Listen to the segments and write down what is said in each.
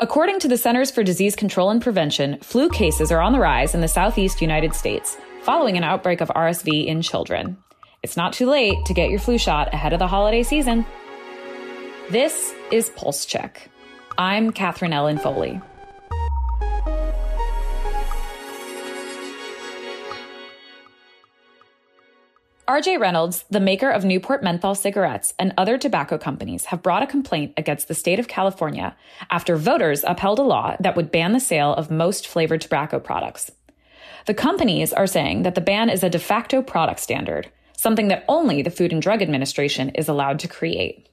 According to the Centers for Disease Control and Prevention, flu cases are on the rise in the southeast United States following an outbreak of RSV in children. It's not too late to get your flu shot ahead of the holiday season. This is Pulse Check. I'm Katherine Ellen Foley. RJ Reynolds, the maker of Newport menthol cigarettes and other tobacco companies, have brought a complaint against the state of California after voters upheld a law that would ban the sale of most flavored tobacco products. The companies are saying that the ban is a de facto product standard, something that only the Food and Drug Administration is allowed to create.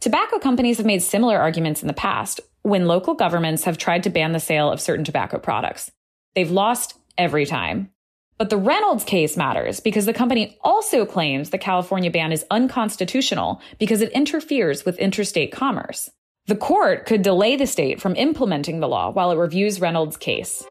Tobacco companies have made similar arguments in the past when local governments have tried to ban the sale of certain tobacco products. They've lost every time. But the Reynolds case matters because the company also claims the California ban is unconstitutional because it interferes with interstate commerce. The court could delay the state from implementing the law while it reviews Reynolds' case.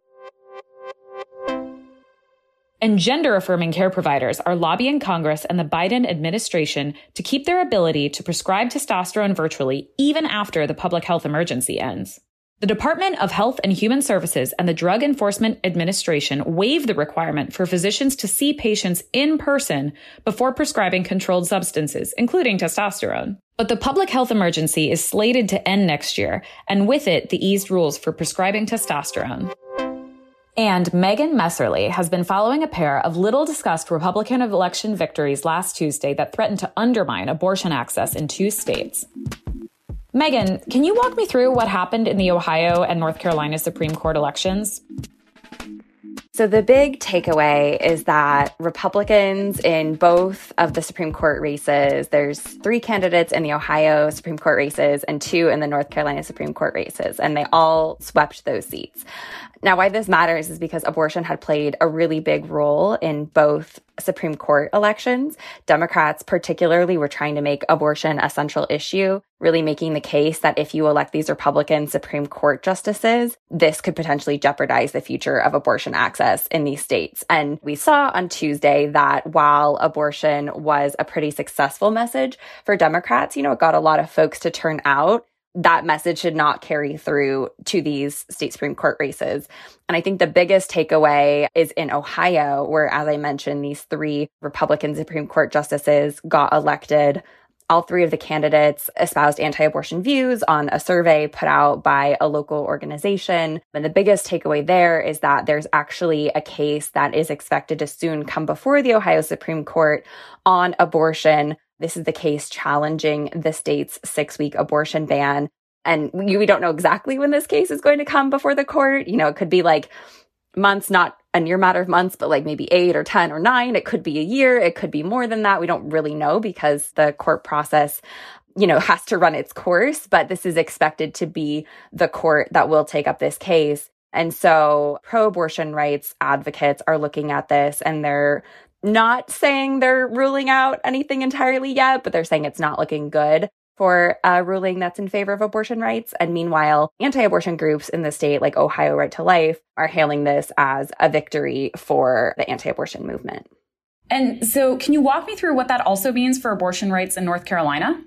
And gender affirming care providers are lobbying Congress and the Biden administration to keep their ability to prescribe testosterone virtually even after the public health emergency ends. The Department of Health and Human Services and the Drug Enforcement Administration waive the requirement for physicians to see patients in person before prescribing controlled substances, including testosterone. But the public health emergency is slated to end next year, and with it, the eased rules for prescribing testosterone. And Megan Messerly has been following a pair of little discussed Republican election victories last Tuesday that threatened to undermine abortion access in two states. Megan, can you walk me through what happened in the Ohio and North Carolina Supreme Court elections? So, the big takeaway is that Republicans in both of the Supreme Court races, there's three candidates in the Ohio Supreme Court races and two in the North Carolina Supreme Court races, and they all swept those seats. Now, why this matters is because abortion had played a really big role in both Supreme Court elections. Democrats, particularly, were trying to make abortion a central issue, really making the case that if you elect these Republican Supreme Court justices, this could potentially jeopardize the future of abortion access in these states. And we saw on Tuesday that while abortion was a pretty successful message for Democrats, you know, it got a lot of folks to turn out that message should not carry through to these state Supreme Court races. And I think the biggest takeaway is in Ohio, where, as I mentioned, these three Republican Supreme Court justices got elected. All three of the candidates espoused anti abortion views on a survey put out by a local organization. And the biggest takeaway there is that there's actually a case that is expected to soon come before the Ohio Supreme Court on abortion this is the case challenging the state's six week abortion ban. And we don't know exactly when this case is going to come before the court. You know, it could be like months, not a near matter of months, but like maybe eight or 10 or nine. It could be a year. It could be more than that. We don't really know because the court process, you know, has to run its course. But this is expected to be the court that will take up this case. And so pro abortion rights advocates are looking at this and they're not saying they're ruling out anything entirely yet, but they're saying it's not looking good for a ruling that's in favor of abortion rights. And meanwhile, anti abortion groups in the state, like Ohio Right to Life, are hailing this as a victory for the anti abortion movement. And so, can you walk me through what that also means for abortion rights in North Carolina?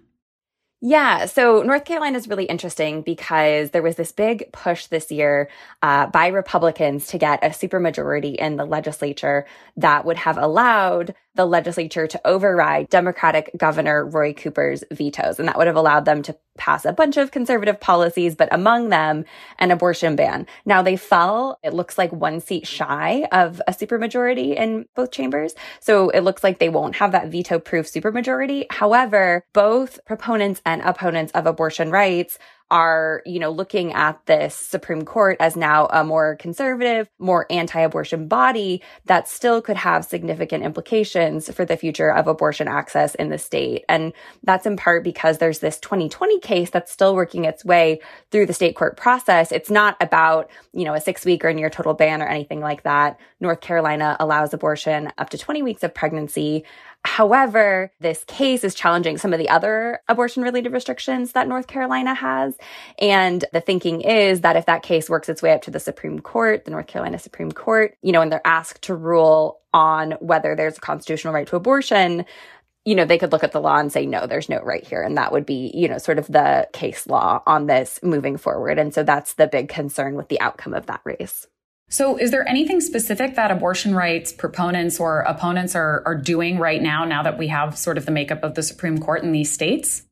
Yeah, so North Carolina is really interesting because there was this big push this year uh, by Republicans to get a supermajority in the legislature that would have allowed the legislature to override Democratic Governor Roy Cooper's vetoes. And that would have allowed them to pass a bunch of conservative policies, but among them, an abortion ban. Now they fell, it looks like one seat shy of a supermajority in both chambers. So it looks like they won't have that veto proof supermajority. However, both proponents and opponents of abortion rights are, you know, looking at this Supreme Court as now a more conservative, more anti-abortion body that still could have significant implications for the future of abortion access in the state. And that's in part because there's this 2020 case that's still working its way through the state court process. It's not about, you know, a six week or near total ban or anything like that. North Carolina allows abortion up to 20 weeks of pregnancy. However, this case is challenging some of the other abortion related restrictions that North Carolina has. And the thinking is that if that case works its way up to the Supreme Court, the North Carolina Supreme Court, you know, and they're asked to rule on whether there's a constitutional right to abortion, you know, they could look at the law and say, no, there's no right here. And that would be, you know, sort of the case law on this moving forward. And so that's the big concern with the outcome of that race. So, is there anything specific that abortion rights proponents or opponents are, are doing right now, now that we have sort of the makeup of the Supreme Court in these states?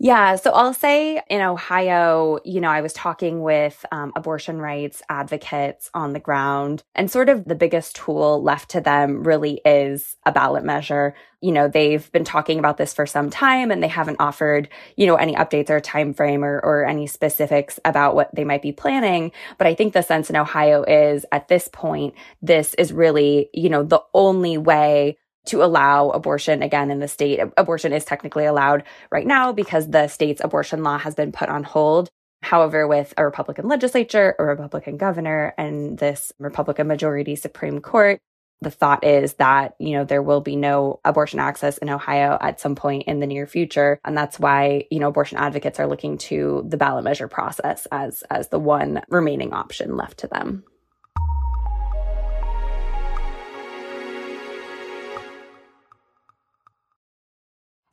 Yeah, so I'll say in Ohio, you know, I was talking with um, abortion rights advocates on the ground, and sort of the biggest tool left to them really is a ballot measure. You know, they've been talking about this for some time, and they haven't offered, you know, any updates or time frame or, or any specifics about what they might be planning. But I think the sense in Ohio is at this point, this is really, you know, the only way to allow abortion again in the state. Abortion is technically allowed right now because the state's abortion law has been put on hold. However, with a Republican legislature, a Republican governor, and this Republican majority Supreme Court, the thought is that, you know, there will be no abortion access in Ohio at some point in the near future. And that's why, you know, abortion advocates are looking to the ballot measure process as, as the one remaining option left to them.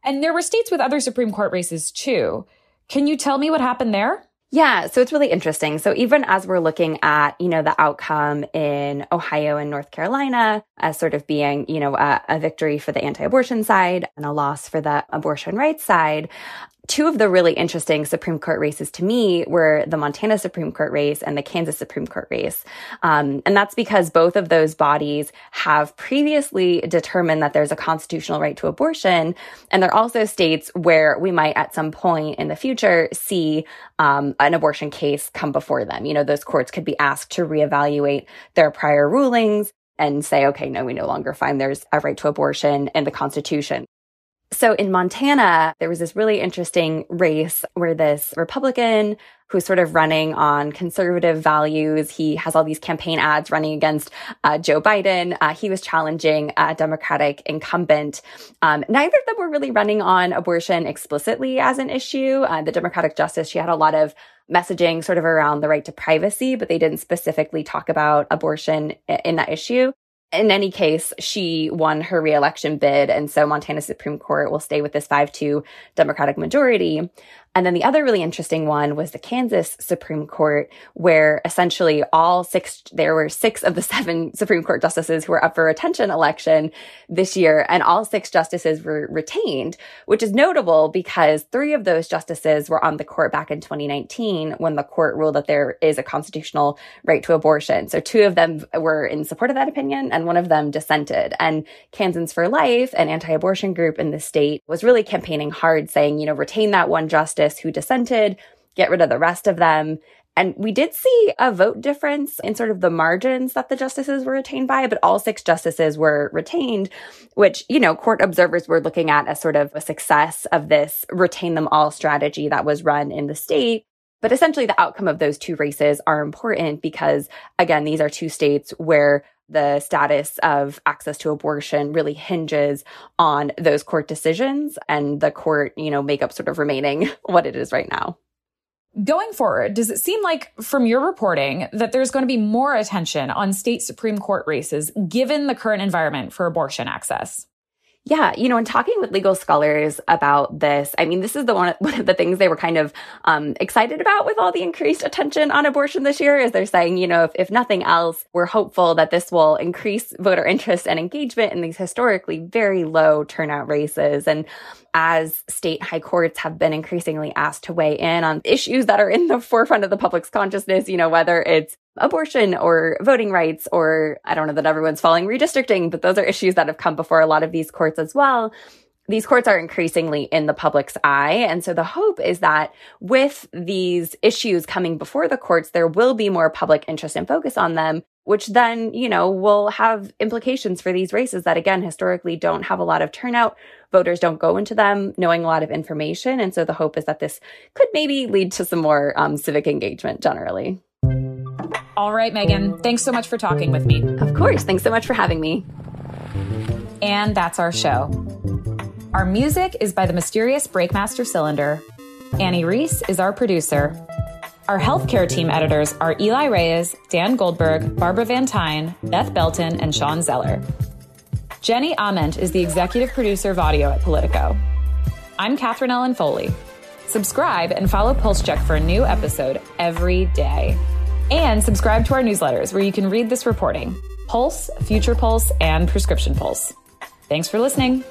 And there were states with other Supreme Court races too. Can you tell me what happened there? Yeah, so it's really interesting. So even as we're looking at, you know, the outcome in Ohio and North Carolina as sort of being, you know, a, a victory for the anti-abortion side and a loss for the abortion rights side, two of the really interesting Supreme Court races to me were the Montana Supreme Court race and the Kansas Supreme Court race. Um, and that's because both of those bodies have previously determined that there's a constitutional right to abortion. And they're also states where we might at some point in the future see um, an abortion case come before them. You know, those courts could be asked to reevaluate their prior rulings and say, okay, no, we no longer find there's a right to abortion in the Constitution. So in Montana, there was this really interesting race where this Republican who's sort of running on conservative values, he has all these campaign ads running against uh, Joe Biden. Uh, he was challenging a Democratic incumbent. Um, neither of them were really running on abortion explicitly as an issue. Uh, the Democratic justice, she had a lot of messaging sort of around the right to privacy, but they didn't specifically talk about abortion in that issue in any case, she won her reelection bid. And so Montana Supreme Court will stay with this 5-2 Democratic majority. And then the other really interesting one was the Kansas Supreme Court, where essentially all six, there were six of the seven Supreme Court justices who were up for retention election this year, and all six justices were retained, which is notable because three of those justices were on the court back in 2019 when the court ruled that there is a constitutional right to abortion. So two of them were in support of that opinion, and one of them dissented. And Kansans for Life, an anti-abortion group in the state, was really campaigning hard saying, you know, retain that one justice who dissented, get rid of the rest of them. And we did see a vote difference in sort of the margins that the justices were retained by, but all six justices were retained, which, you know, court observers were looking at as sort of a success of this retain them all strategy that was run in the state. But essentially the outcome of those two races are important because again, these are two states where the status of access to abortion really hinges on those court decisions and the court, you know, makeup sort of remaining what it is right now. Going forward, does it seem like from your reporting that there's going to be more attention on state Supreme Court races given the current environment for abortion access? Yeah, you know, in talking with legal scholars about this, I mean, this is the one, one of the things they were kind of um, excited about with all the increased attention on abortion this year is they're saying, you know, if, if nothing else, we're hopeful that this will increase voter interest and engagement in these historically very low turnout races. And as state high courts have been increasingly asked to weigh in on issues that are in the forefront of the public's consciousness, you know, whether it's abortion or voting rights, or I don't know that everyone's following redistricting, but those are issues that have come before a lot of these courts as well these courts are increasingly in the public's eye. And so the hope is that with these issues coming before the courts, there will be more public interest and focus on them which then, you know, will have implications for these races that again, historically don't have a lot of turnout. Voters don't go into them knowing a lot of information. And so the hope is that this could maybe lead to some more um, civic engagement generally. All right, Megan, thanks so much for talking with me. Of course. Thanks so much for having me. And that's our show. Our music is by the mysterious Breakmaster Cylinder. Annie Reese is our producer. Our healthcare team editors are Eli Reyes, Dan Goldberg, Barbara Van Tyne, Beth Belton, and Sean Zeller. Jenny Ament is the executive producer of audio at Politico. I'm Katherine Ellen Foley. Subscribe and follow Pulse Check for a new episode every day. And subscribe to our newsletters where you can read this reporting Pulse, Future Pulse, and Prescription Pulse. Thanks for listening.